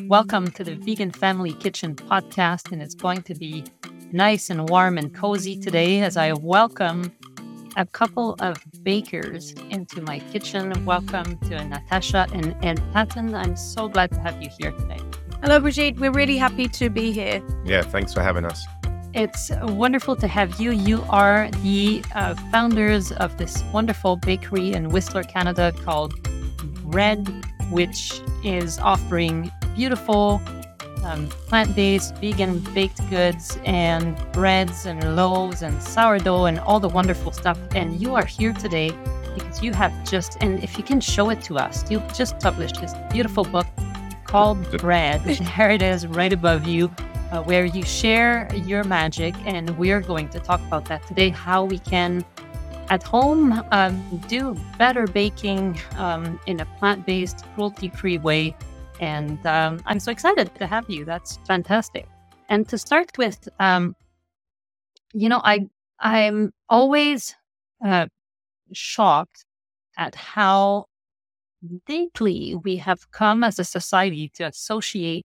Welcome to the Vegan Family Kitchen podcast, and it's going to be nice and warm and cozy today as I welcome a couple of bakers into my kitchen. Welcome to Natasha and, Ed Tatton. I'm so glad to have you here today. Hello, Brigitte. We're really happy to be here. Yeah, thanks for having us. It's wonderful to have you. You are the uh, founders of this wonderful bakery in Whistler, Canada called BReD, which is offering beautiful um, plant based, vegan baked goods and breads and loaves and sourdough and all the wonderful stuff. And you are here today because you have just, and if you can show it to us, you've just published this beautiful book called BReD. there it is right above you uh, where you share your magic. And we're going to talk about that today how we can, at home, um, do better baking um, in a plant based, cruelty free way. And um, I'm so excited to have you. That's fantastic. And to start with, um, you know, I I'm always uh, shocked at how deeply we have come as a society to associate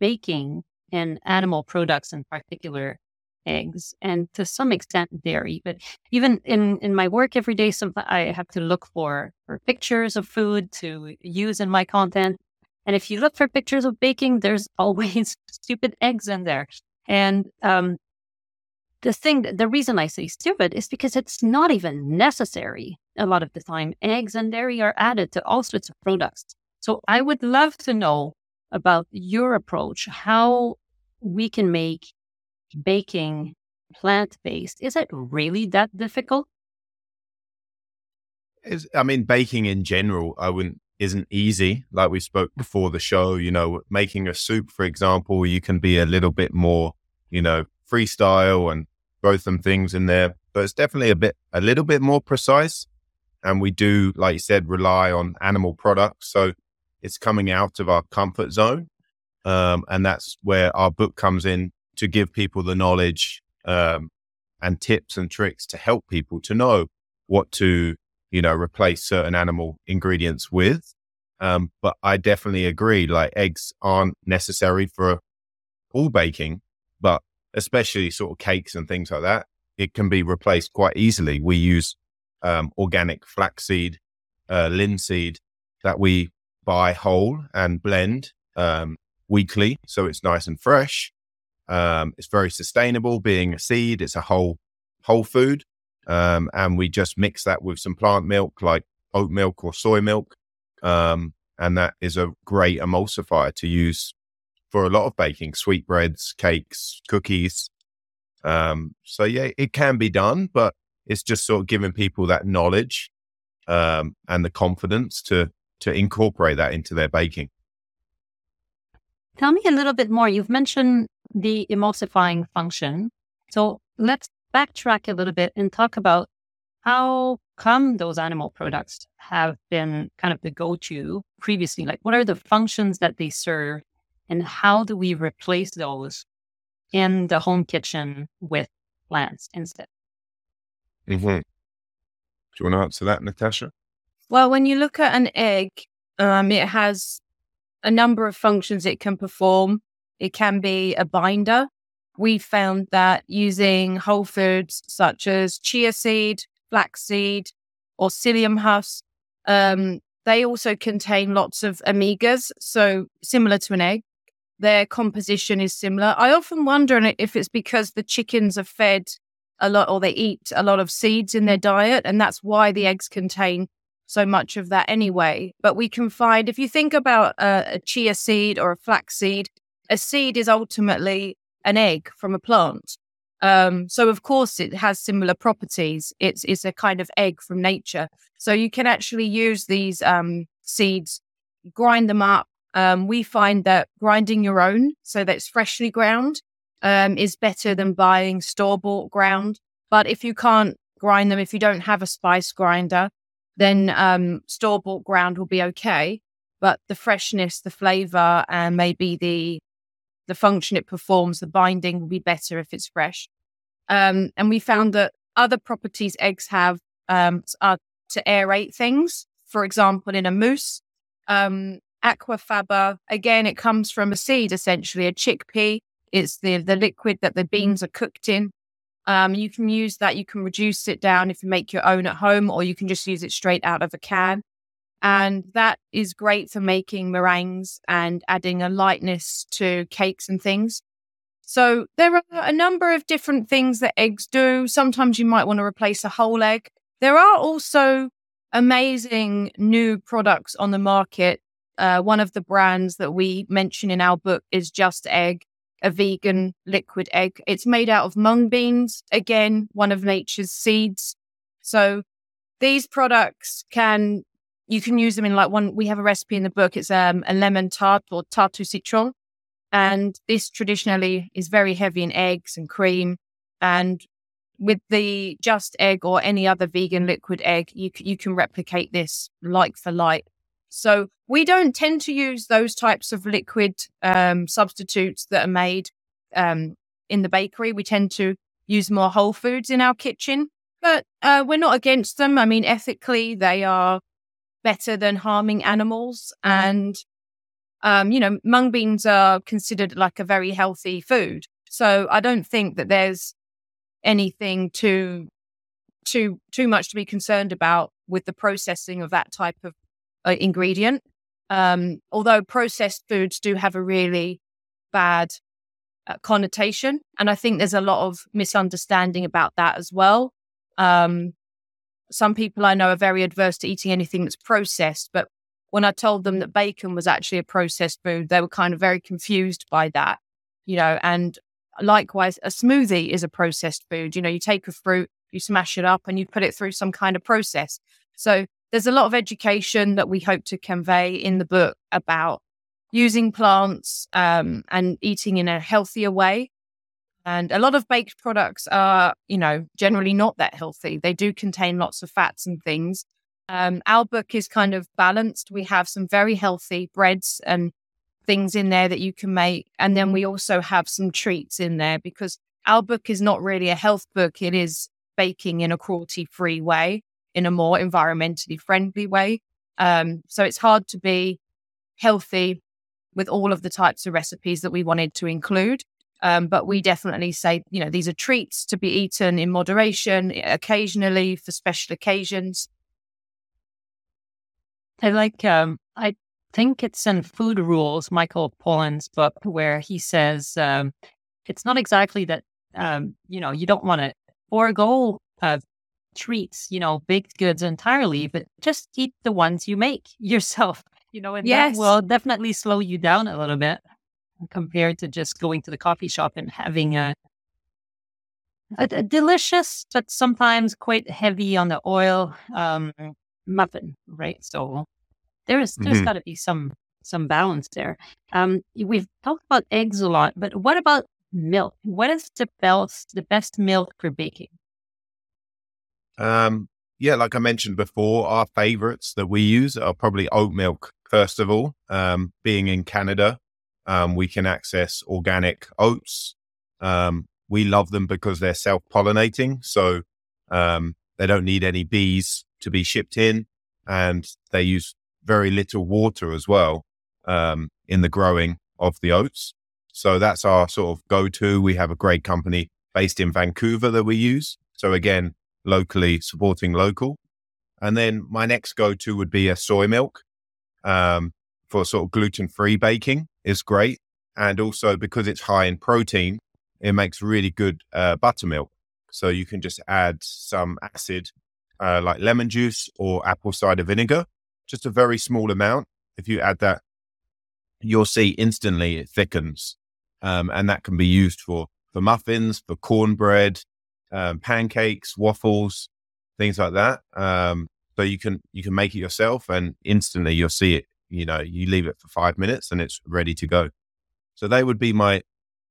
baking and animal products in particular eggs and to some extent dairy but even in in my work every day sometimes i have to look for for pictures of food to use in my content and if you look for pictures of baking there's always stupid eggs in there and um the thing the reason i say stupid is because it's not even necessary a lot of the time eggs and dairy are added to all sorts of products so i would love to know about your approach how we can make baking plant based. Is it really that difficult? I mean, baking in general, I wouldn't isn't easy. Like we spoke before the show, you know, making a soup, for example, you can be a little bit more, you know, freestyle and throw some things in there. But it's definitely a bit, a little bit more precise. And we do, like you said, rely on animal products. So it's coming out of our comfort zone. Um, and that's where our book comes in to give people the knowledge um, and tips and tricks to help people to know what to, you know, replace certain animal ingredients with. Um, but I definitely agree, like eggs aren't necessary for all baking, but especially sort of cakes and things like that, it can be replaced quite easily. We use um, organic flaxseed, uh, linseed that we buy whole and blend um, weekly, so it's nice and fresh. Um, it's very sustainable, being a seed. It's a whole whole food, um, and we just mix that with some plant milk, like oat milk or soy milk, um, and that is a great emulsifier to use for a lot of baking: sweetbreads, cakes, cookies. Um, so yeah, it can be done, but it's just sort of giving people that knowledge um, and the confidence to to incorporate that into their baking. Tell me a little bit more. You've mentioned the emulsifying function. So let's backtrack a little bit and talk about how come those animal products have been kind of the go-to previously? Like what are the functions that they serve and how do we replace those in the home kitchen with plants instead? Mm-hmm. Do you want to answer that, Natasha? Well, when you look at an egg, um, it has a number of functions it can perform. It can be a binder. We found that using whole foods such as chia seed, flaxseed, or psyllium husk, um, they also contain lots of omegas. So similar to an egg, their composition is similar. I often wonder if it's because the chickens are fed a lot or they eat a lot of seeds in their diet, and that's why the eggs contain so much of that anyway. But we can find, if you think about a, a chia seed or a flax seed, a seed is ultimately an egg from a plant. Um, so of course it has similar properties. It's it's a kind of egg from nature. So you can actually use these um, seeds, grind them up. Um, we find that grinding your own, so that's freshly ground, um, is better than buying store bought ground. But if you can't grind them, if you don't have a spice grinder, then um, store bought ground will be okay. But the freshness, the flavor, and maybe the the function it performs, the binding will be better if it's fresh. Um, and we found that other properties eggs have um, are to aerate things. For example, in a mousse, um, aquafaba. Again, it comes from a seed, essentially a chickpea. It's the the liquid that the beans are cooked in. Um, you can use that. You can reduce it down if you make your own at home, or you can just use it straight out of a can. And that is great for making meringues and adding a lightness to cakes and things. So there are a number of different things that eggs do. Sometimes you might want to replace a whole egg. There are also amazing new products on the market. Uh, one of the brands that we mention in our book is Just Egg, a vegan liquid egg. It's made out of mung beans, again, one of nature's seeds. So these products can you can use them in like one we have a recipe in the book it's um, a lemon tart or tarte au citron and this traditionally is very heavy in eggs and cream and with the just egg or any other vegan liquid egg you you can replicate this like for like. So we don't tend to use those types of liquid um, substitutes that are made um, in the bakery. We tend to use more whole foods in our kitchen but uh, we're not against them. I mean ethically they are better than harming animals. And, um, you know, mung beans are considered like a very healthy food. So I don't think that there's anything too, too, too much to be concerned about with the processing of that type of uh, ingredient. Um, although processed foods do have a really bad uh, connotation. And I think there's a lot of misunderstanding about that as well. Um, some people I know are very adverse to eating anything that's processed, but when I told them that bacon was actually a processed food, they were kind of very confused by that, you know, and likewise, a smoothie is a processed food. You know, you take a fruit, you smash it up and you put it through some kind of process. So there's a lot of education that we hope to convey in the book about using plants um, and eating in a healthier way and a lot of baked products are, you know, generally not that healthy. They do contain lots of fats and things. Um, our book is kind of balanced. We have some very healthy breads and things in there that you can make. And then we also have some treats in there because our book is not really a health book. It is baking in a cruelty free way, in a more environmentally friendly way. Um, so it's hard to be healthy with all of the types of recipes that we wanted to include. Um, but we definitely say, you know, these are treats to be eaten in moderation, occasionally for special occasions. I like, um, I think it's in Food Rules, Michael Pollan's book, where he says um, it's not exactly that, um, you know, you don't want to forego uh, treats, you know, baked goods entirely, but just eat the ones you make yourself, you know, and yes. that will definitely slow you down a little bit compared to just going to the coffee shop and having a, a, a delicious but sometimes quite heavy on the oil um, muffin, right? So there's there's mm-hmm. got to be some some balance there. Um, we've talked about eggs a lot, but what about milk? What is the best the best milk for baking? Um, yeah, like I mentioned before, our favorites that we use are probably oat milk. First of all, um, being in Canada, um, we can access organic oats. Um, we love them because they're self pollinating. So um, they don't need any bees to be shipped in. And they use very little water as well um, in the growing of the oats. So that's our sort of go to. We have a great company based in Vancouver that we use. So again, locally supporting local. And then my next go to would be a soy milk um, for sort of gluten free baking is great. And also because it's high in protein, it makes really good uh, buttermilk. So you can just add some acid, uh, like lemon juice or apple cider vinegar, just a very small amount. If you add that, you'll see instantly it thickens. Um, and that can be used for, for muffins, for cornbread, um, pancakes, waffles, things like that. Um, so you can you can make it yourself, and instantly you'll see it you know, you leave it for five minutes and it's ready to go. So they would be my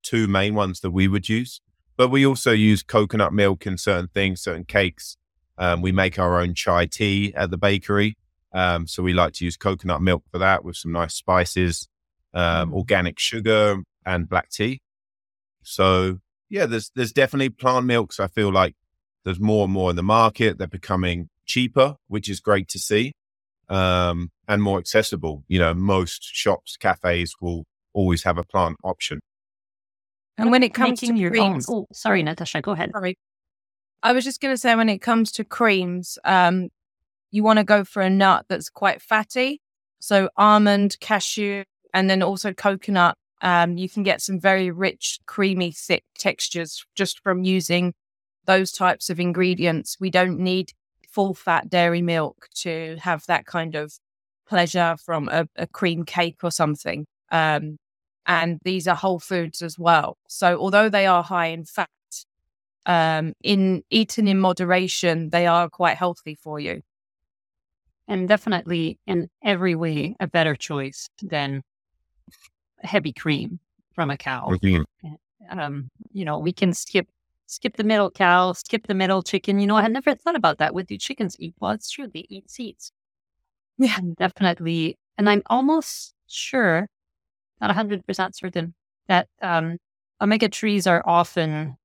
two main ones that we would use. But we also use coconut milk in certain things, certain cakes. Um, we make our own chai tea at the bakery. Um, so we like to use coconut milk for that with some nice spices, um, mm. organic sugar and black tea. So yeah, there's, there's definitely plant milks. I feel like there's more and more in the market. They're becoming cheaper, which is great to see. Um, and more accessible. You know, most shops, cafes will always have a plant option. And when it comes Making to your creams, own. Oh, sorry, Natasha, go ahead. sorry. I was just going to say, when it comes to creams, um, you want to go for a nut that's quite fatty. So almond, cashew, and then also coconut. Um, you can get some very rich, creamy, thick textures just from using those types of ingredients. We don't need full fat dairy milk to have that kind of pleasure from a, a cream cake or something. Um, and these are whole foods as well. So although they are high in fat, um, in eaten in moderation, they are quite healthy for you. And definitely in every way a better choice than heavy cream from a cow. Mhm. Um, you know, we can skip skip the middle cow, skip the middle chicken. You know, I had never thought about that. What do chickens eat? Well, it's true, they eat seeds. Yeah. Definitely. And I'm almost sure, not 100% certain, that um, omega threes are often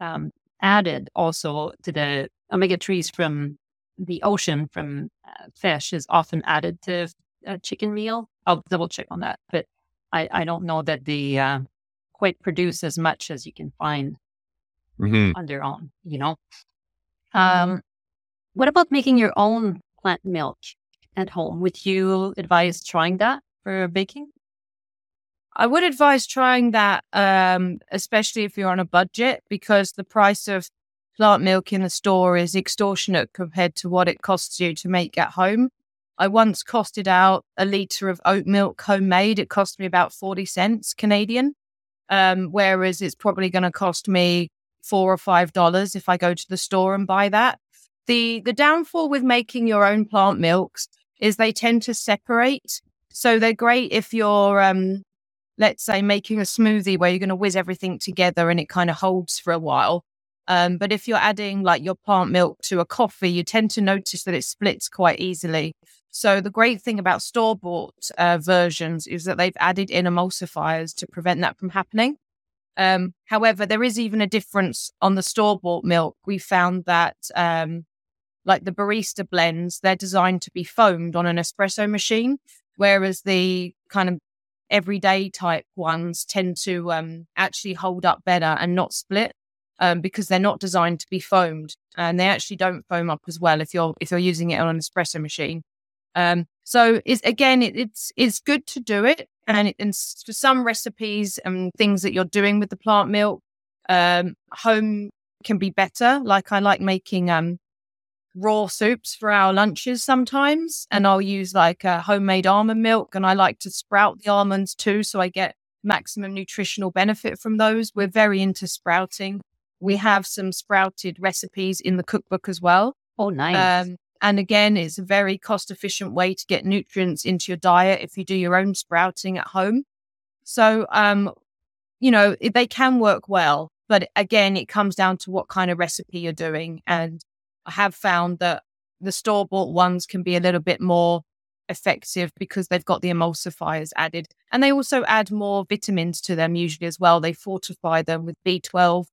um, added also to the omega threes from the ocean, from uh, fish, is often added to a chicken meal. I'll double check on that. But I, I don't know that they uh, quite produce as much as you can find Mhm. on their own, you know? Um, what about making your own plant milk at home? Would you advise trying that for baking? I would advise trying that, um, especially if you're on a budget, because the price of plant milk in the store is extortionate compared to what it costs you to make at home. I once costed out a liter of oat milk homemade. It cost me about 40 cents Canadian, um, whereas it's probably going to cost me four or five dollars if I go to the store and buy that. The the downfall with making your own plant milks is they tend to separate. So they're great if you're um, let's say making a smoothie where you're going to whiz everything together and it kind of holds for a while. Um, but if you're adding like your plant milk to a coffee, you tend to notice that it splits quite easily. So the great thing about store bought uh, versions is that they've added in emulsifiers to prevent that from happening. Um, however, there is even a difference on the store bought milk. We found that um, like the barista blends, they're designed to be foamed on an espresso machine, whereas the kind of everyday type ones tend to um, actually hold up better and not split um, because they're not designed to be foamed and they actually don't foam up as well if you're if you're using it on an espresso machine. Um, so it's again, it, it's it's good to do it, and, it, and for some recipes and things that you're doing with the plant milk, um, home can be better. Like I like making um raw soups for our lunches sometimes, and I'll use like uh, homemade almond milk, and I like to sprout the almonds too, so I get maximum nutritional benefit from those. We're very into sprouting. We have some sprouted recipes in the cookbook as well. Oh, nice. Um, and again, it's a very cost efficient way to get nutrients into your diet if you do your own sprouting at home. So, um, you know, they can work well, but again, it comes down to what kind of recipe you're doing. And I have found that the store bought ones can be a little bit more effective because they've got the emulsifiers added. And they also add more vitamins to them usually as well. They fortify them with B12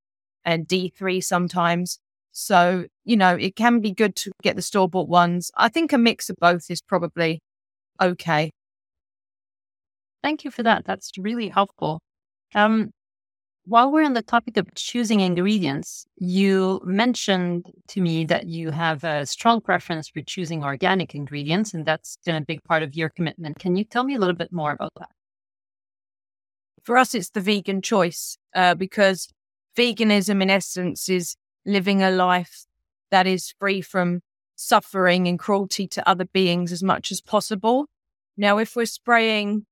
and D3 sometimes. So, you know, it can be good to get the store bought ones. I think a mix of both is probably okay. Thank you for that. That's really helpful. Um, while we're on the topic of choosing ingredients, you mentioned to me that you have a strong preference for choosing organic ingredients, and that's been a big part of your commitment. Can you tell me a little bit more about that? For us, it's the vegan choice uh, because veganism, in essence, is living a life that is free from suffering and cruelty to other beings as much as possible. Now, if we're spraying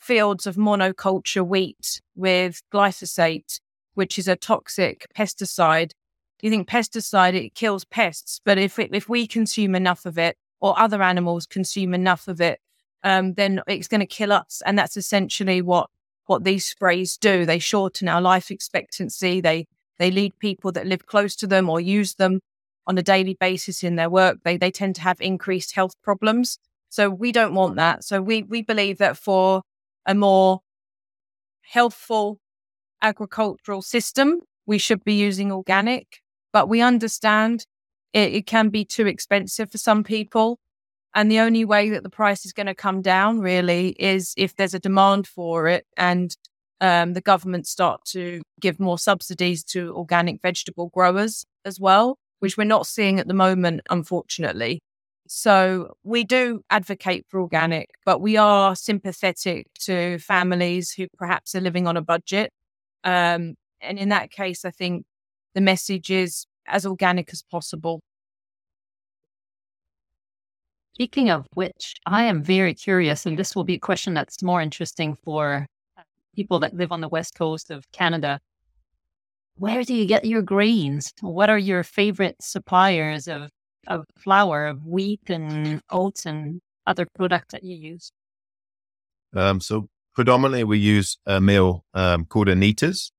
fields of monoculture wheat with glyphosate, which is a toxic pesticide, Do you think pesticide it kills pests, but if it, if we consume enough of it or other animals consume enough of it, um, then it's going to kill us, and that's essentially what what these sprays do. They shorten our life expectancy. They they lead people that live close to them or use them on a daily basis in their work. They they tend to have increased health problems. So we don't want that. So we we believe that for a more healthful agricultural system, we should be using organic. But we understand it, it can be too expensive for some people. And the only way that the price is going to come down really is if there's a demand for it and um, the government start to give more subsidies to organic vegetable growers as well, which we're not seeing at the moment, unfortunately. So we do advocate for organic, but we are sympathetic to families who perhaps are living on a budget. Um, and in that case, I think the message is as organic as possible. Speaking of which, I am very curious, and this will be a question that's more interesting for people that live on the west coast of Canada. Where do you get your grains? What are your favorite suppliers of, of flour, of wheat and oats and other products that you use? Um, so predominantly we use a mill um, called Anita's,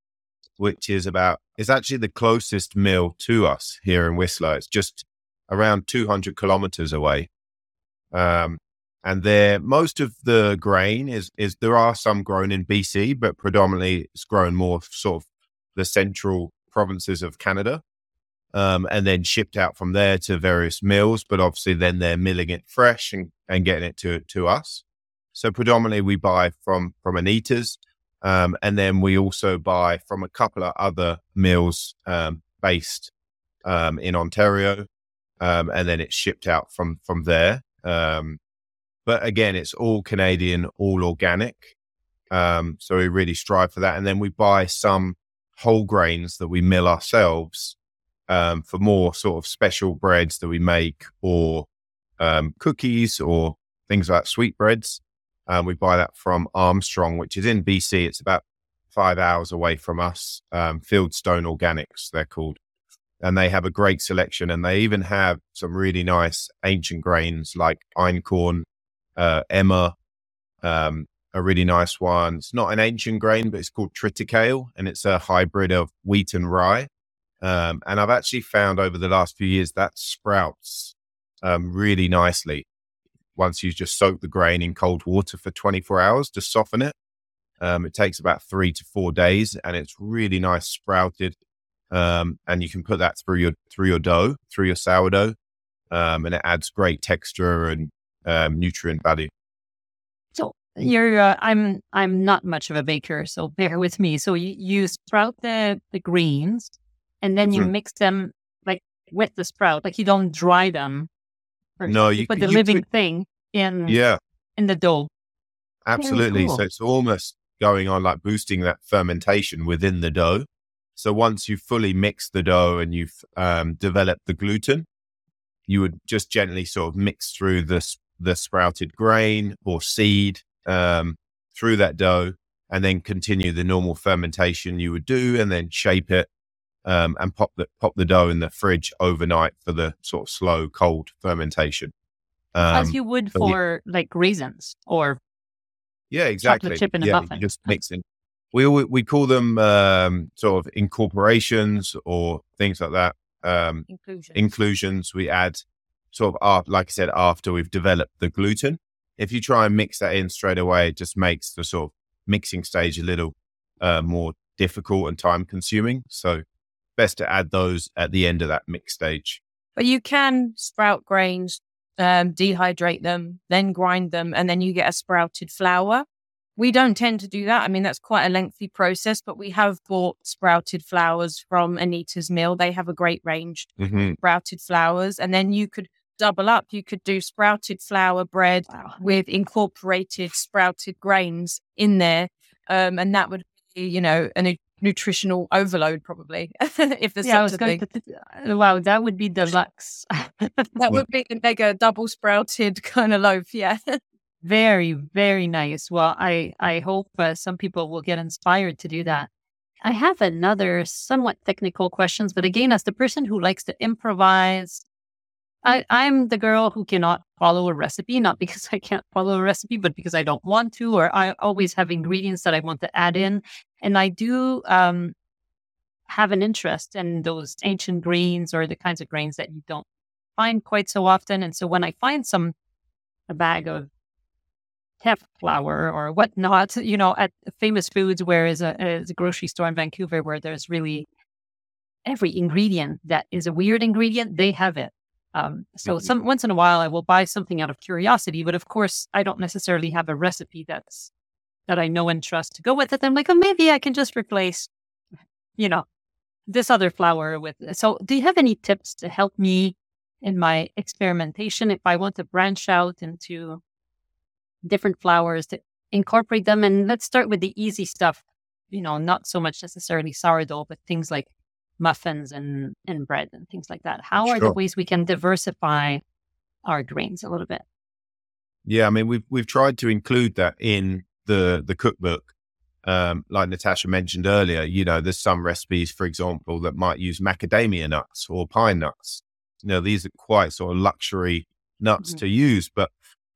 which is about, it's actually the closest mill to us here in Whistler. It's just around 200 kilometers away. Um, and there most of the grain is is there are some grown in BC, but predominantly it's grown more sort of the central provinces of Canada, um, and then shipped out from there to various mills. But obviously, then they're milling it fresh and, and getting it to to us. So predominantly, we buy from from Anita's, um, and then we also buy from a couple of other mills um, based um, in Ontario, um, and then it's shipped out from from there. Um, but again, it's all Canadian, all organic. So we really strive for that. And then we buy some whole grains that we mill ourselves um, for more sort of special breads that we make or um, cookies or things like sweetbreads. Um, we buy that from Armstrong, which is in BC. It's about five hours away from us. Um, Fieldstone Organics, they're called. And they have a great selection. And they even have some really nice ancient grains like einkorn uh, Emmer, um, a really nice one. It's not an ancient grain, but it's called triticale, and it's a hybrid of wheat and rye. Um, and I've actually found over the last few years that sprouts um, really nicely once you just soak the grain in cold water for 24 hours to soften it. Um, it takes about three to four days, and it's really nice sprouted. Um, and you can put that through your through your dough, through your sourdough, um, and it adds great texture and um, nutrient value. So you're, uh, I'm, I'm not much of a baker, so bear with me. So you, you sprout the the greens, and then you mm-hmm. mix them like with the sprout, like you don't dry them. No, you, put the you living could, thing in. Yeah. In the dough. Absolutely. Cool. So it's almost going on like boosting that fermentation within the dough. So once you've fully mixed the dough and you've um, developed the gluten, you would just gently sort of mix through the the sprouted grain or seed um, through that dough and then continue the normal fermentation you would do and then shape it um, and pop the pop the dough in the fridge overnight for the sort of slow cold fermentation. Um, As you would for yeah. like raisins or yeah, exactly. chip in yeah, a muffin. Just mixing. We we call them um, sort of incorporations or things like that. Um, inclusions. inclusions. We add sort of, like I said, after we've developed the gluten. If you try and mix that in straight away, it just makes the sort of mixing stage a little uh, more difficult and time consuming. So best to add those at the end of that mix stage. But you can sprout grains, um, dehydrate them, then grind them, and then you get a sprouted flour. We don't tend to do that. I mean, that's quite a lengthy process, but we have bought sprouted flours from Anita's Mill. They have a great range mm-hmm. sprouted flours. And then you could double up. You could do sprouted flour bread wow. with incorporated sprouted grains in there. Um, and that would be, you know, a nutritional overload probably if there's yeah, such a thing. To, wow, that would be deluxe. that would be like a mega double sprouted kind of loaf. Yeah. very, very nice. Well, I, I hope uh, some people will get inspired to do that. I have another somewhat technical questions, but again, as the person who likes to improvise, I, I'm the girl who cannot follow a recipe, not because I can't follow a recipe, but because I don't want to, or I always have ingredients that I want to add in. And I do um, have an interest in those ancient grains or the kinds of grains that you don't find quite so often. And so when I find some, a bag of teff flour or whatnot, you know, at Famous Foods, where is a, is a grocery store in Vancouver where there's really every ingredient that is a weird ingredient, they have it Um, so mm-hmm. some once in a while I will buy something out of curiosity, but of course I don't necessarily have a recipe that's that I know and trust to go with it. I'm like, oh, maybe I can just replace, you know, this other flour with. So, do you have any tips to help me in my experimentation if I want to branch out into different flours to incorporate them? And let's start with the easy stuff. You know, not so much necessarily sourdough, but things like muffins and, and bread and things like that. How sure. are the ways we can diversify our grains a little bit? Yeah, I mean we've we've tried to include that in the the cookbook. Um, like Natasha mentioned earlier, you know, there's some recipes, for example, that might use macadamia nuts or pine nuts. You know, these are quite sort of luxury nuts mm-hmm. to use, but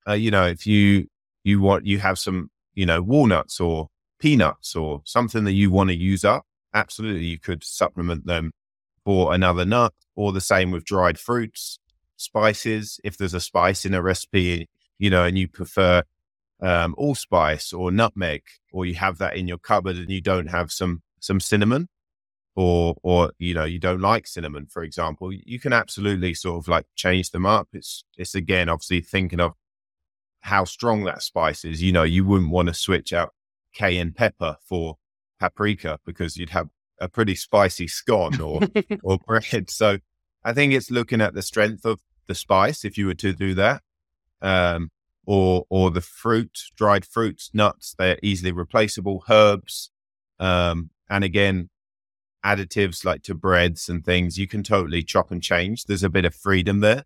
uh, you know, if you you want you have some, you know, walnuts or peanuts or something that you want to use up, absolutely you could supplement them for another nut or the same with dried fruits, spices. If there's a spice in a recipe, you know, and you prefer um, allspice or nutmeg, or you have that in your cupboard and you don't have some some cinnamon, or or you know you don't like cinnamon, for example, you can absolutely sort of like change them up. It's it's again obviously thinking of how strong that spice is. You know, you wouldn't want to switch out cayenne pepper for paprika because you'd have a pretty spicy scone or or bread. So I think it's looking at the strength of the spice if you were to do that. Um, or or the fruit, dried fruits, nuts, they're easily replaceable, herbs. Um, and again, additives like to breads and things, you can totally chop and change. There's a bit of freedom there.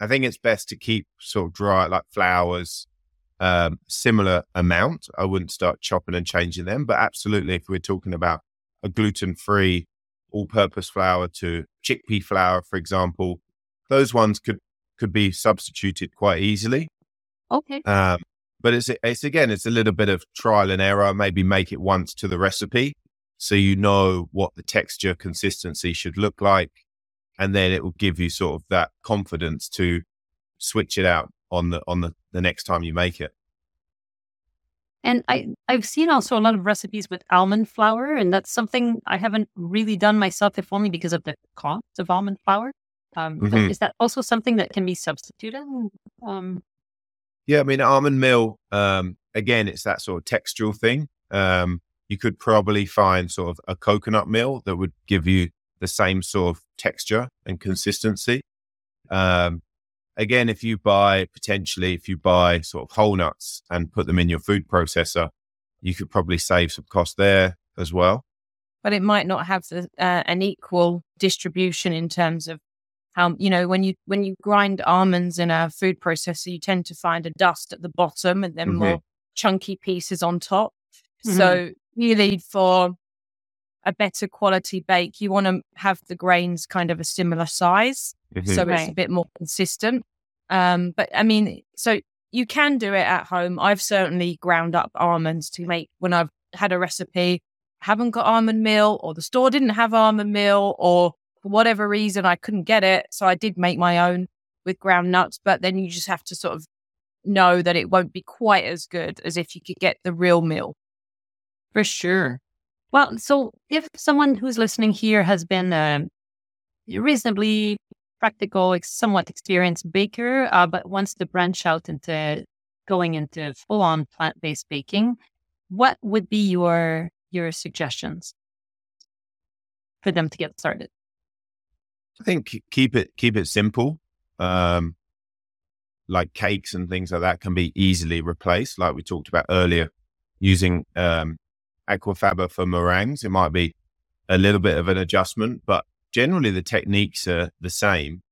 I think it's best to keep sort of dry like flours, um, similar amount. I wouldn't start chopping and changing them, but absolutely, if we're talking about a gluten free all purpose flour to chickpea flour, for example, those ones could, could be substituted quite easily. Okay. Um, but it's, it's again, it's a little bit of trial and error. Maybe make it once to the recipe so you know what the texture consistency should look like. And then it will give you sort of that confidence to switch it out on the on the, the next time you make it. And I, I've seen also a lot of recipes with almond flour, and that's something I haven't really done myself, if only because of the cost of almond flour. Um, mm-hmm. Is that also something that can be substituted? Um, yeah, I mean, almond meal, um, again, it's that sort of textural thing. Um, you could probably find sort of a coconut meal that would give you the same sort of texture and consistency. Um, again, if you buy potentially, if you buy sort of whole nuts and put them in your food processor, you could probably save some cost there as well. But it might not have the, uh, an equal distribution in terms of how you know when you when you grind almonds in a food processor, you tend to find a dust at the bottom and then mm-hmm. more chunky pieces on top. Mm-hmm. So really, for a better quality bake, you want to have the grains kind of a similar size, mm-hmm. so right. it's a bit more consistent. Um, but I mean, so you can do it at home. I've certainly ground up almonds to make when I've had a recipe, haven't got almond meal, or the store didn't have almond meal, or for whatever reason, I couldn't get it. So I did make my own with ground nuts, but then you just have to sort of know that it won't be quite as good as if you could get the real meal. For sure. Well, so if someone who's listening here has been a reasonably practical, somewhat experienced baker, uh, but wants to branch out into going into full on plant based baking, what would be your your suggestions for them to get started? I think keep it keep it simple. Um, like cakes and things like that can be easily replaced, like we talked about earlier. Using um, aquafaba for meringues, it might be a little bit of an adjustment, but generally the techniques are the same.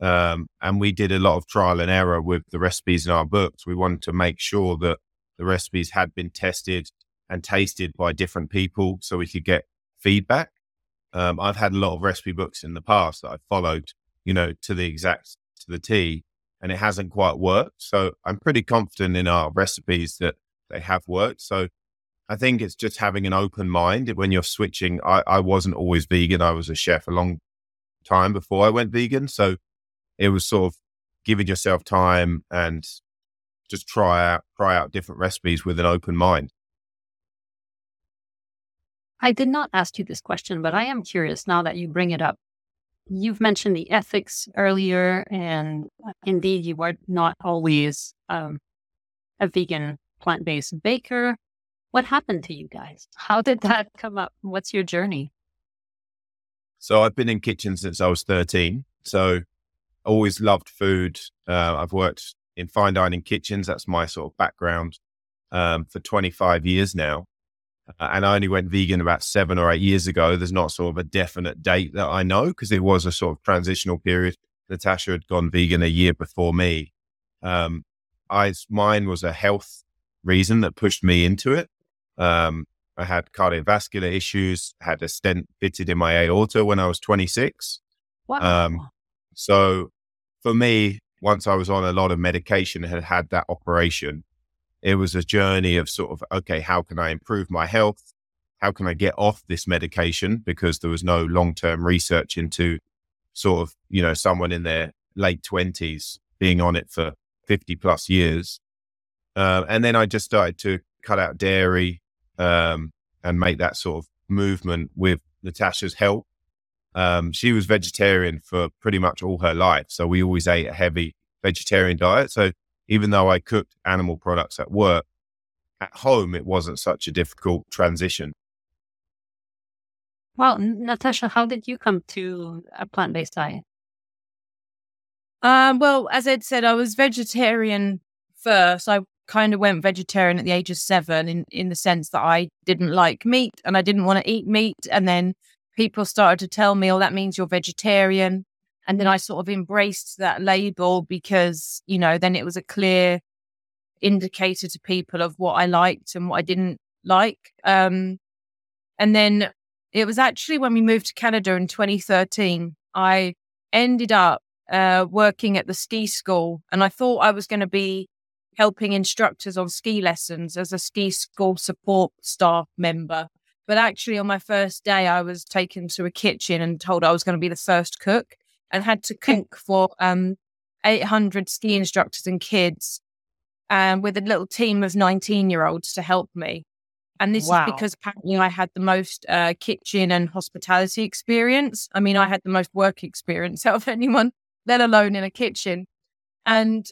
Um, and we did a lot of trial and error with the recipes in our books. We wanted to make sure that the recipes had been tested and tasted by different people so we could get feedback. Um, I've had a lot of recipe books in the past that I've followed, you know, to the exact to the T, and it hasn't quite worked. So I'm pretty confident in our recipes that they have worked. So I think it's just having an open mind when you're switching. I, I wasn't always vegan. I was a chef a long time before I went vegan. So it was sort of giving yourself time and just try out try out different recipes with an open mind. I did not ask you this question, but I am curious now that you bring it up. you've mentioned the ethics earlier, and indeed, you were not always um, a vegan plant based baker. What happened to you guys? How did that come up? What's your journey? So I've been in kitchens since I was 13. So always loved food. Uh, I've worked in fine dining kitchens. That's my sort of background um, for 25 years now. Uh, and I only went vegan about seven or eight years ago. There's not sort of a definite date that I know because it was a sort of transitional period. Natasha had gone vegan a year before me. Um, I mine was a health reason that pushed me into it. Um, I had cardiovascular issues, had a stent fitted in my aorta when I was 26. Wow. Um, so for me, once I was on a lot of medication and had had that operation, it was a journey of sort of, okay, how can I improve my health? How can I get off this medication? Because there was no long term research into sort of, you know, someone in their late 20s being on it for 50 plus years. Uh, and then I just started to cut out dairy um, and make that sort of movement with Natasha's help. Um, she was vegetarian for pretty much all her life. So we always ate a heavy vegetarian diet. So even though I cooked animal products at work, at home, it wasn't such a difficult transition. Well, Natasha, how did you come to a plant based diet? Um, well, as Ed said, I was vegetarian first. I kind of went vegetarian at the age of seven in, in the sense that I didn't like meat and I didn't want to eat meat. And then people started to tell me, oh, that means you're vegetarian. And then I sort of embraced that label because, you know, then it was a clear indicator to people of what I liked and what I didn't like. Um, and then it was actually when we moved to Canada in 2013, I ended up uh, working at the ski school and I thought I was going to be helping instructors on ski lessons as a ski school support staff member. But actually, on my first day, I was taken to a kitchen and told I was going to be the first cook and had to cook for um, 800 ski instructors and kids um, with a little team of 19 year olds to help me. And this wow. is because apparently I had the most uh, kitchen and hospitality experience. I mean, I had the most work experience out of anyone, let alone in a kitchen. And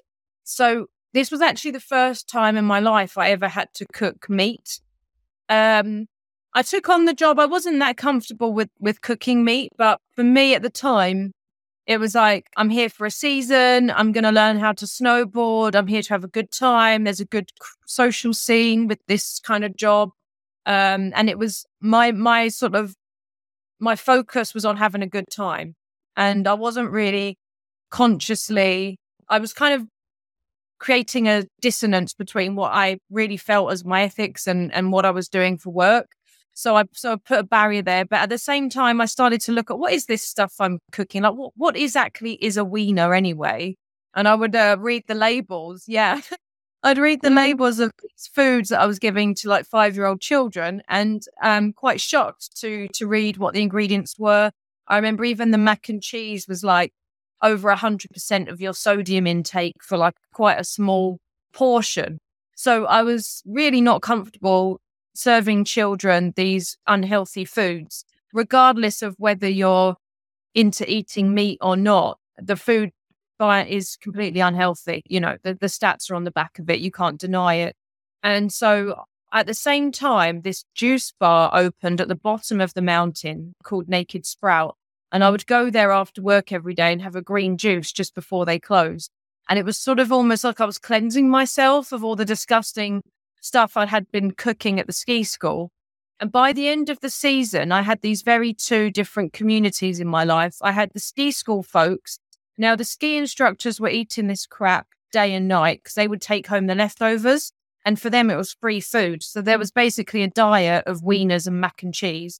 so this was actually the first time in my life I ever had to cook meat. Um, I took on the job. I wasn't that comfortable with with cooking meat, but for me at the time, it was like I'm here for a season. I'm going to learn how to snowboard. I'm here to have a good time. There's a good social scene with this kind of job, um, and it was my my sort of my focus was on having a good time, and I wasn't really consciously. I was kind of creating a dissonance between what I really felt as my ethics and, and what I was doing for work. So I so I put a barrier there. But at the same time, I started to look at what is this stuff I'm cooking? Like what what exactly is a wiener anyway? And I would uh, read the labels. Yeah. I'd read the mm-hmm. labels of these foods that I was giving to like five year old children and um quite shocked to to read what the ingredients were. I remember even the mac and cheese was like over 100% of your sodium intake for like quite a small portion. So I was really not comfortable serving children these unhealthy foods, regardless of whether you're into eating meat or not. The food is completely unhealthy. You know, the, the stats are on the back of it. You can't deny it. And so at the same time, this juice bar opened at the bottom of the mountain called Naked Sprout. And I would go there after work every day and have a green juice just before they closed. And it was sort of almost like I was cleansing myself of all the disgusting stuff I had been cooking at the ski school. And by the end of the season, I had these very two different communities in my life. I had the ski school folks. Now, the ski instructors were eating this crap day and night because they would take home the leftovers. And for them, it was free food. So there was basically a diet of wieners and mac and cheese.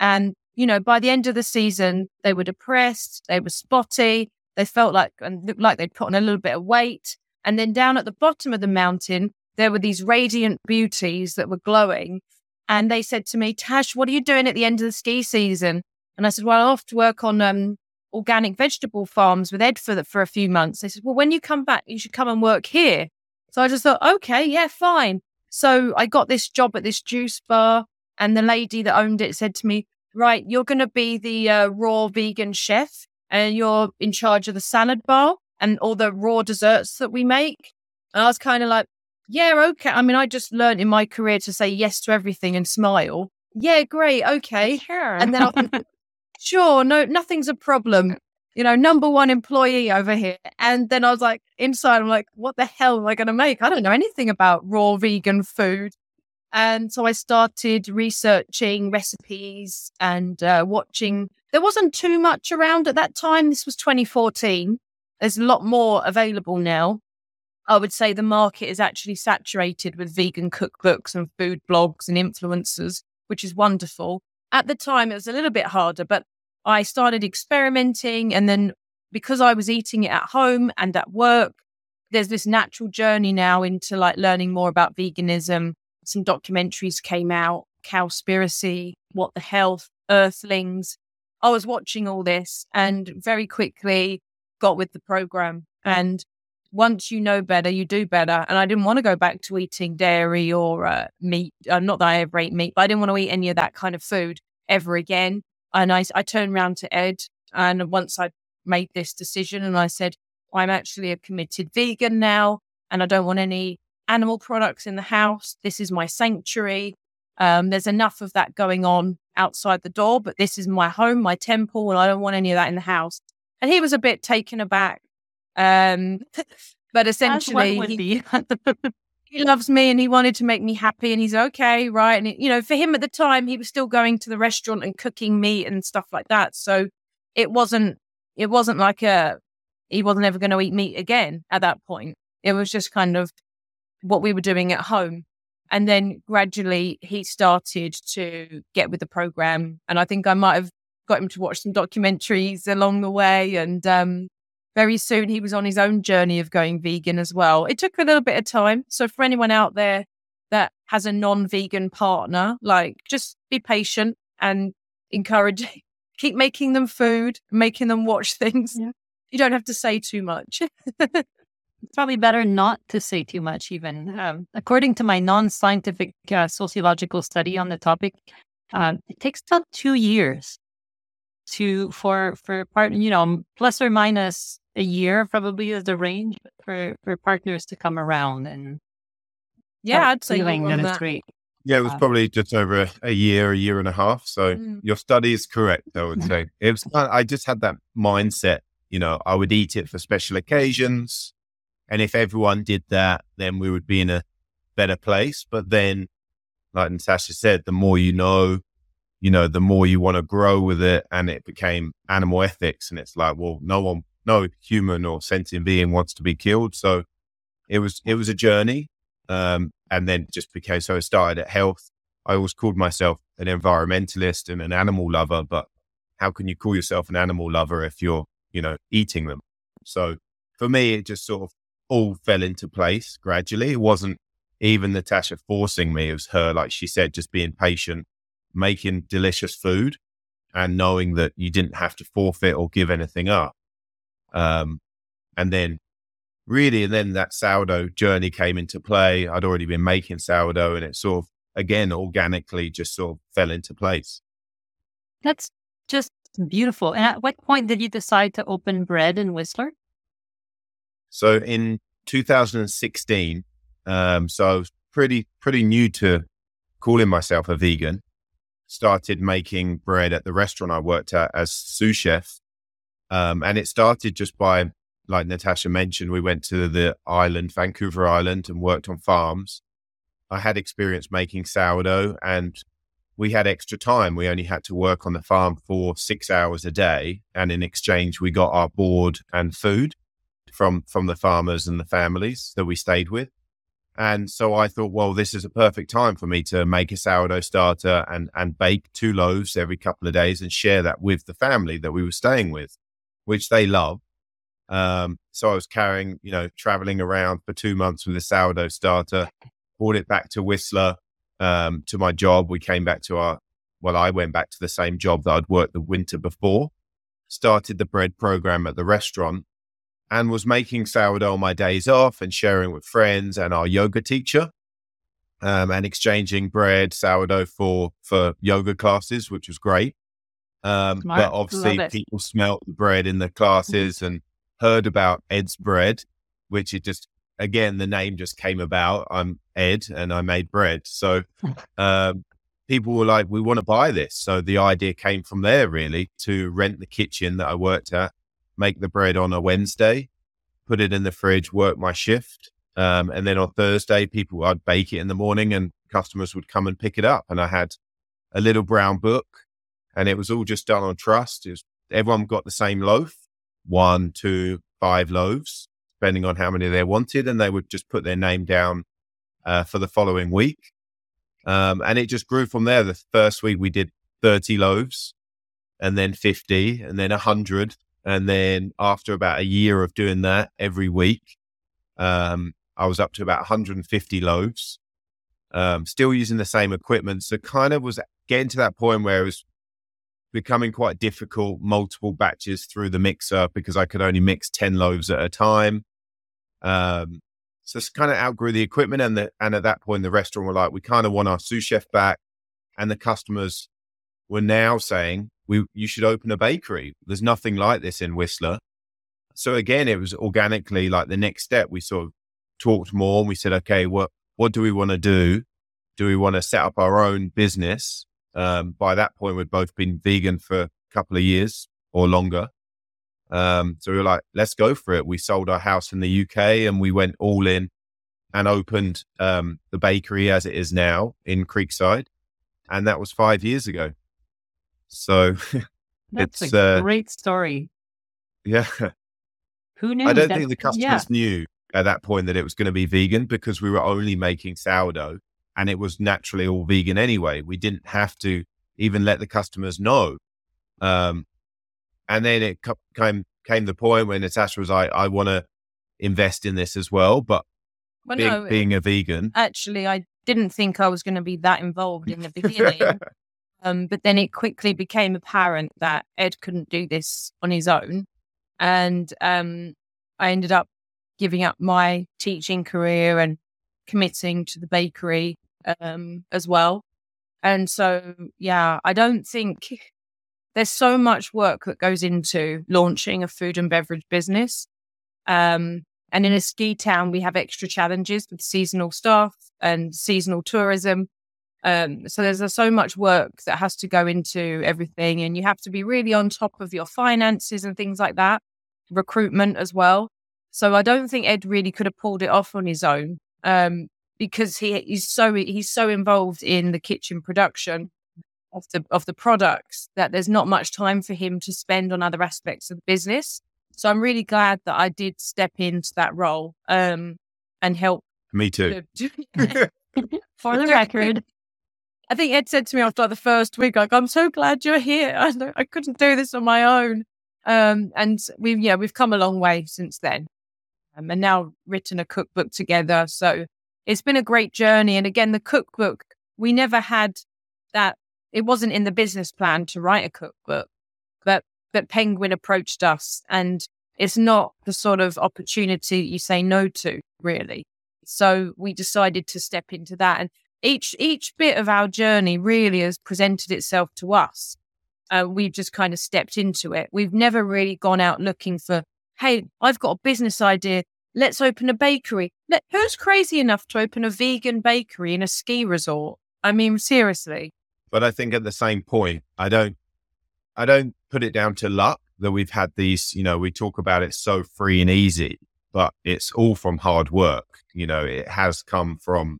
And you know, by the end of the season, they were depressed, they were spotty, they felt like and looked like they'd put on a little bit of weight. And then down at the bottom of the mountain, there were these radiant beauties that were glowing. And they said to me, Tash, what are you doing at the end of the ski season? And I said, Well, I have to work on um, organic vegetable farms with Ed for, the, for a few months. They said, Well, when you come back, you should come and work here. So I just thought, okay, yeah, fine. So I got this job at this juice bar, and the lady that owned it said to me, right, you're going to be the uh, raw vegan chef. and you're in charge of the salad bar and all the raw desserts that we make. And I was kind of like, yeah, okay. I mean, I just learned in my career to say yes to everything and smile. Yeah, great. Okay. Sure. And then I sure, no, nothing's a problem. You know, number one employee over here. And then I was like, inside, I'm like, what the hell am I going to make? I don't know anything about raw vegan food. And so I started researching recipes and uh, watching. There wasn't too much around at that time. This was 2014. There's a lot more available now. I would say the market is actually saturated with vegan cookbooks and food blogs and influencers, which is wonderful. At the time, it was a little bit harder, but I started experimenting. And then because I was eating it at home and at work, there's this natural journey now into like learning more about veganism. Some documentaries came out, Cowspiracy, What the Health, Earthlings. I was watching all this and very quickly got with the program. And once you know better, you do better. And I didn't want to go back to eating dairy or uh, meat. Uh, not that I ever ate meat, but I didn't want to eat any of that kind of food ever again. And I, I turned around to Ed. And once I made this decision and I said, I'm actually a committed vegan now and I don't want any animal products in the house. This is my sanctuary. Um, there's enough of that going on outside the door, but this is my home, my temple, and I don't want any of that in the house. And he was a bit taken aback um, but essentially, he, he, loves me and he wanted to make me happy, and he's okay, right? And it, you know, for him at the time, he was still going to the restaurant and cooking meat and stuff like that. So it wasn't, it wasn't like a, he wasn't ever going to eat meat again at that point. It was just kind of what we were doing at home. And then gradually he started to get with the program. And I think I might have got him to watch some documentaries along the way. And um, very soon he was on his own journey of going vegan as well. It took a little bit of time. So for anyone out there that has a non-vegan partner, like just be patient and encourage keep making them food, making them watch things. Yeah. You don't have to say too much. it's probably better not to say too much, even. Um, according to my non scientific uh, sociological study on the topic, uh, it takes about two years to for for part you know plus or minus a year probably is the range for for partners to come around and yeah i'd say feeling that it's great yeah it was uh, probably just over a, a, year a year and a half so mm. your study is correct i would say it was i just had that mindset you know i would eat it for special occasions and if everyone did that then we would be in a better place but then like natasha said the more you know you know, the more you want to grow with it. And it became animal ethics. And it's like, well, no one, no human or sentient being wants to be killed. So it was, it was a journey. Um, and then just became, so it started at health. I always called myself an environmentalist and an animal lover, but how can you call yourself an animal lover if you're, you know, eating them? So for me, it just sort of all fell into place gradually. It wasn't even Natasha forcing me. It was her, like she said, just being patient making delicious food and knowing that you didn't have to forfeit or give anything up. Um, and then really, and then that sourdough journey came into play. I'd already been making sourdough and it sort of, again, organically just sort of fell into place. That's just beautiful. And at what point did you decide to open BReD in Whistler? So in 2016, um, so I was pretty, pretty new to calling myself a vegan started making bread at the restaurant I worked at as sous chef. Um, and it started just by, like Natasha mentioned, we went to the island, Vancouver Island, and worked on farms. I had experience making sourdough and we had extra time. We only had to work on the farm for six hours a day. And in exchange, we got our board and food from, from the farmers and the families that we stayed with. And so I thought, well, this is a perfect time for me to make a sourdough starter and, and bake two loaves every couple of days and share that with the family that we were staying with, which they love. Um, so I was carrying, you know, traveling around for two months with a sourdough starter, brought it back to Whistler um, to my job. We came back to our, well, I went back to the same job that I'd worked the winter before, started the bread program at the restaurant and was making sourdough on my days off and sharing with friends and our yoga teacher um, and exchanging bread, sourdough for, for yoga classes, which was great. Um, but obviously, people smelt the bread in the classes and heard about Ed's bread, which it just again the name just came about. I'm Ed, and I made bread, so um, people were like, "We want to buy this." So the idea came from there, really, to rent the kitchen that I worked at, make the bread on a Wednesday, put it in the fridge, work my shift, um, and then on Thursday, people I'd bake it in the morning, and customers would come and pick it up, and I had a little brown book and it was all just done on trust. Was, everyone got the same loaf, one, two, five loaves, depending on how many they wanted, and they would just put their name down uh, for the following week. Um, and it just grew from there. The first week we did 30 loaves, and then 50, and then 100. And then after about a year of doing that every week, um, I was up to about 150 loaves, um, still using the same equipment. So kind of was getting to that point where it was becoming quite difficult, multiple batches through the mixer because I could only mix 10 loaves at a time. Um, so it's kind of outgrew the equipment. And, the, and at that point, the restaurant were like, we kind of want our sous chef back. And the customers were now saying, we, you should open a bakery. There's nothing like this in Whistler. So again, it was organically like the next step. We sort of talked more and we said, okay, what, what do we want to do? Do we want to set up our own business? Um, by that point, we'd both been vegan for a couple of years or longer. Um, so we were like, let's go for it. We sold our house in the UK and we went all in and opened um, the bakery as it is now in Creekside. And that was five years ago. So, That's It's, a uh, great story. yeah, Who knew? I don't think the customers Yeah. knew at that point that it was going to be vegan because we were only making sourdough and it was naturally all vegan anyway. We didn't have to even let the customers know. Um, and then it came came the point when Natasha was like, "I want to invest in this as well," but Well, being, no, being a vegan, actually, I didn't think I was going to be that involved in the beginning. Um, but then it quickly became apparent that Ed couldn't do this on his own. And um, I ended up giving up my teaching career and committing to the bakery um, as well. And so, yeah, I don't think there's so much work that goes into launching a food and beverage business. Um, and in a ski town, we have extra challenges with seasonal staff and seasonal tourism. Um, so there's uh, so much work that has to go into everything, and you have to be really on top of your finances and things like that, recruitment as well. So I don't think Ed really could have pulled it off on his own um, because he he's so he's so involved in the kitchen production of the of the products that there's not much time for him to spend on other aspects of the business. So I'm really glad that I did step into that role um, and help. me too. For the record, I think Ed said to me after the first week, like, "I'm so glad you're here. I, I couldn't do this on my own." Um, and we've yeah we've come a long way since then, um, and now written a cookbook together. So it's been a great journey. And again, the cookbook we never had that. It wasn't in the business plan to write a cookbook, but but Penguin approached us, and it's not the sort of opportunity you say no to, really. So we decided to step into that, and each each bit of our journey really has presented itself to us. Uh, we've just kind of stepped into it. We've never really gone out looking for, hey, I've got a business idea. Let's open a bakery. Let, who's crazy enough to open a vegan bakery in a ski resort? I mean, seriously. but I think at the same point, I don't, I don't put it down to luck that we've had these. You know, we talk about it so free and easy, but it's all from hard work. You know, it has come from,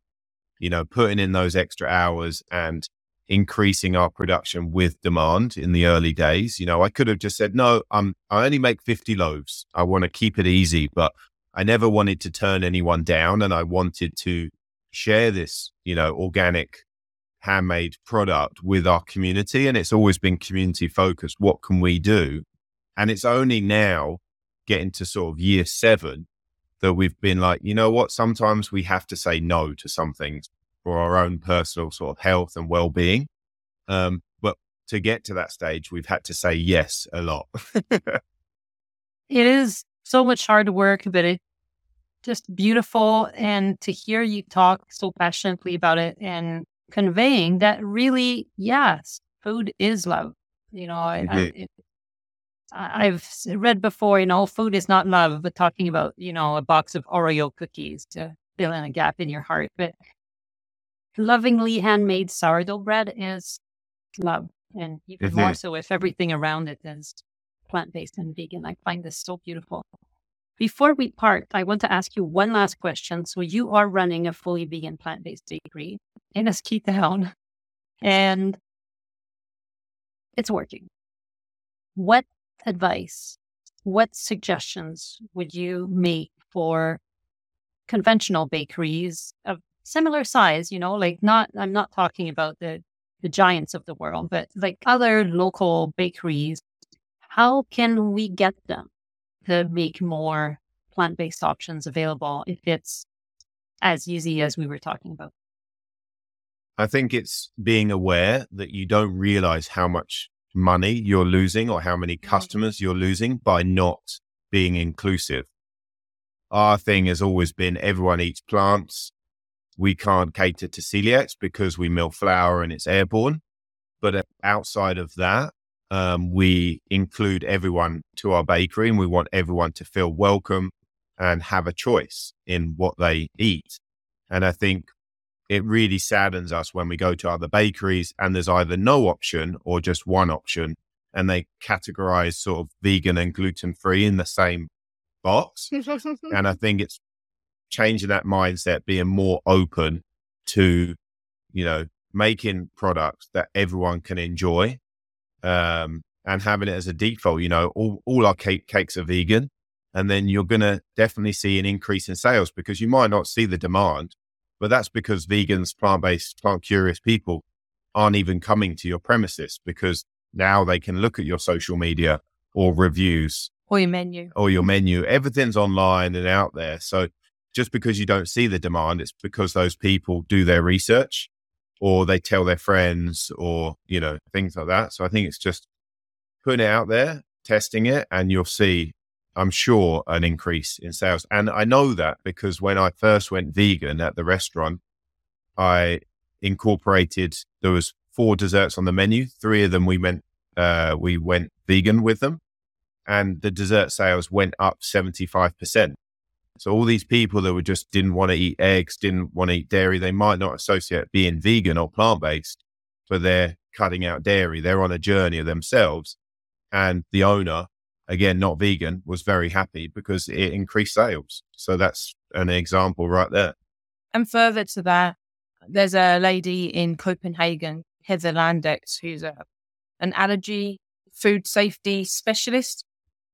you know, putting in those extra hours and increasing our production with demand in the early days. You know, I could have just said, no, I'm, I only make 50 loaves. I want to keep it easy, but I never wanted to turn anyone down and I wanted to share this, you know, organic handmade product with our community. And it's always been community focused. What can we do? And it's only now getting to sort of year seven that we've been like, you know what? Sometimes we have to say no to some things for our own personal sort of health and well being. Um, but to get to that stage, we've had to say yes a lot. it is so much hard work, but it's just beautiful. And to hear you talk so passionately about it and conveying that really, yes, food is love. You know, I, I, it, I've read before, you know, food is not love, but talking about, you know, a box of Oreo cookies to fill in a gap in your heart. But lovingly handmade sourdough bread is love. And even mm-hmm. more so if everything around it is plant based and vegan. I find this so beautiful. Before we part, I want to ask you one last question. So, you are running a fully vegan plant based bakery in Esketown, and it's working. What advice, what suggestions would you make for conventional bakeries of similar size? You know, like not, I'm not talking about the, the giants of the world, but like other local bakeries. How can we get them to make more plant based options available if it's as easy as we were talking about? I think it's being aware that you don't realize how much money you're losing or how many customers you're losing by not being inclusive. Our thing has always been everyone eats plants. We can't cater to celiacs because we mill flour and it's airborne. But outside of that, um, we include everyone to our bakery and we want everyone to feel welcome and have a choice in what they eat. And I think it really saddens us when we go to other bakeries and there's either no option or just one option and they categorize sort of vegan and gluten free in the same box. and I think it's changing that mindset, being more open to, you know, making products that everyone can enjoy um, and having it as a default. You know, all, all our cake, cakes are vegan. And then you're going to definitely see an increase in sales because you might not see the demand, but that's because vegans, plant based, plant curious people aren't even coming to your premises because now they can look at your social media or reviews or your menu or your menu. Everything's online and out there. So just because you don't see the demand, it's because those people do their research or they tell their friends or, you know, things like that. So I think it's just putting it out there, testing it, and you'll see I'm sure, an increase in sales. And I know that because when I first went vegan at the restaurant, I incorporated there was four desserts on the menu. Three of them we went uh, we went vegan with them, and the dessert sales went up seventy five percent. So all these people that were just didn't want to eat eggs, didn't want to eat dairy, they might not associate being vegan or plant based, but they're cutting out dairy. They're on a journey of themselves, and the owner again, not vegan, was very happy because it increased sales. So that's an example right there. And further to that, there's a lady in Copenhagen, Heather Landex, who's a, an allergy food safety specialist.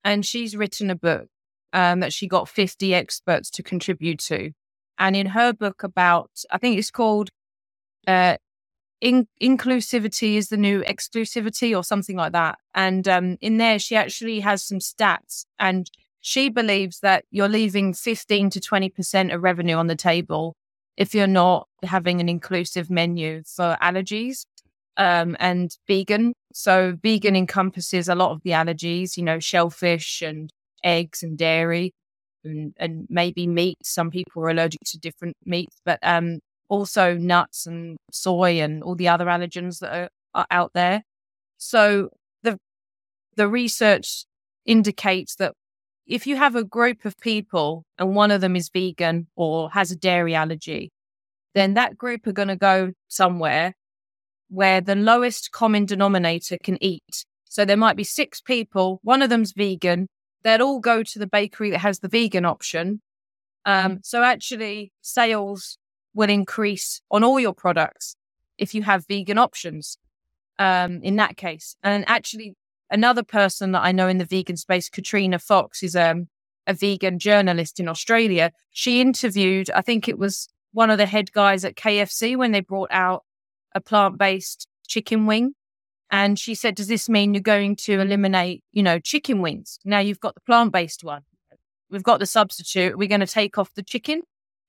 And she's written a book um, that she got 50 experts to contribute to. And in her book about, I think it's called uh, in- inclusivity is the new exclusivity or something like that. And um, in there, she actually has some stats and she believes that you're leaving 15 to 20% of revenue on the table if you're not having an inclusive menu for allergies um, and vegan. So, vegan encompasses a lot of the allergies, you know, shellfish and eggs and dairy and, and maybe meat. Some people are allergic to different meats, but um, also nuts and soy and all the other allergens that are, are out there. So the the research indicates that if you have a group of people and one of them is vegan or has a dairy allergy, then that group are going to go somewhere where the lowest common denominator can eat. So there might be six people, one of them's vegan, they'll all go to the bakery that has the vegan option. Um, mm. so actually, sales will increase on all your products if you have vegan options um, in that case. And actually, another person that I know in the vegan space, Katrina Fox, is um, a vegan journalist in Australia. She interviewed, I think it was one of the head guys at KFC when they brought out a plant based chicken wing. And she said, Does this mean you're going to eliminate, you know, chicken wings? Now you've got the plant based one. We've got the substitute. We're going to take off the chicken.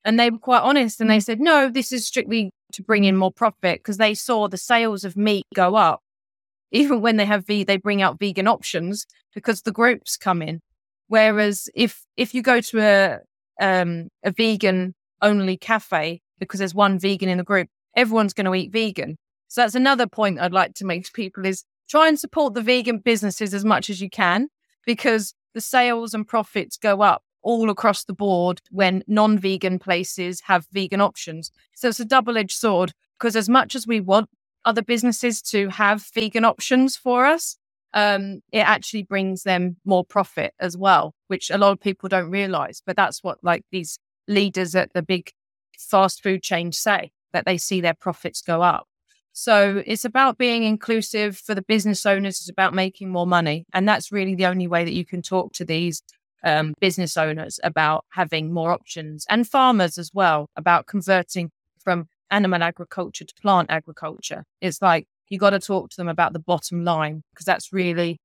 And they were quite honest and they said, no, this is strictly to bring in more profit because they saw the sales of meat go up. Even when they have V, they bring out vegan options because the groups come in. Whereas if if you go to a um, a vegan only cafe because there's one vegan in the group, everyone's going to eat vegan. So that's another point I'd like to make to people is try and support the vegan businesses as much as you can because the sales and profits go up all across the board when non vegan places have vegan options. So it's a double edged sword because as much as we want other businesses to have vegan options for us, um, it actually brings them more profit as well, which a lot of people don't realize. But that's what like these leaders at the big fast food chains say that they see their profits go up. So it's about being inclusive for the business owners. It's about making more money. And that's really the only way that you can talk to these um, business owners about having more options and farmers as well about converting from animal agriculture to plant agriculture. It's like you got to talk to them about the bottom line because that's really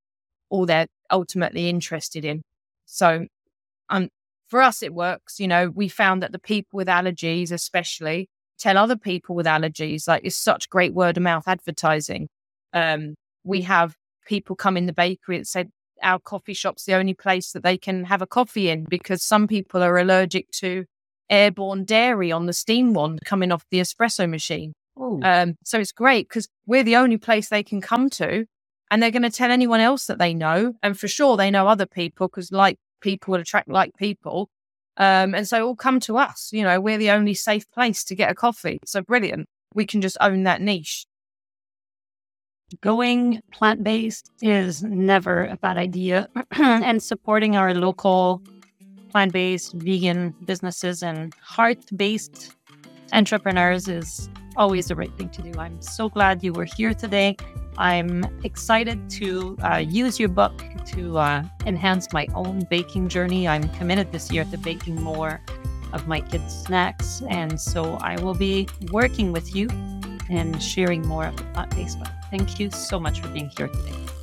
all they're ultimately interested in. So, um, for us, it works. You know, we found that the people with allergies, especially, tell other people with allergies. Like, it's such great word of mouth advertising. Um, we have people come in the bakery and say our coffee shop's the only place that they can have a coffee in because some people are allergic to airborne dairy on the steam wand coming off the espresso machine. Um, so it's great because we're the only place they can come to, and they're going to tell anyone else that they know, and for sure they know other people because like people will attract like people, um, and so all come to us. You know, we're the only safe place to get a coffee. So brilliant. We can just own that niche. Going plant based is never a bad idea, and supporting our local plant based vegan businesses and heart based entrepreneurs is always the right thing to do. I'm so glad you were here today. I'm excited to uh, use your book to uh, enhance my own baking journey. I'm committed this year to baking more of my kids' snacks. And so I will be working with you and sharing more of the plant based book. Thank you so much for being here today.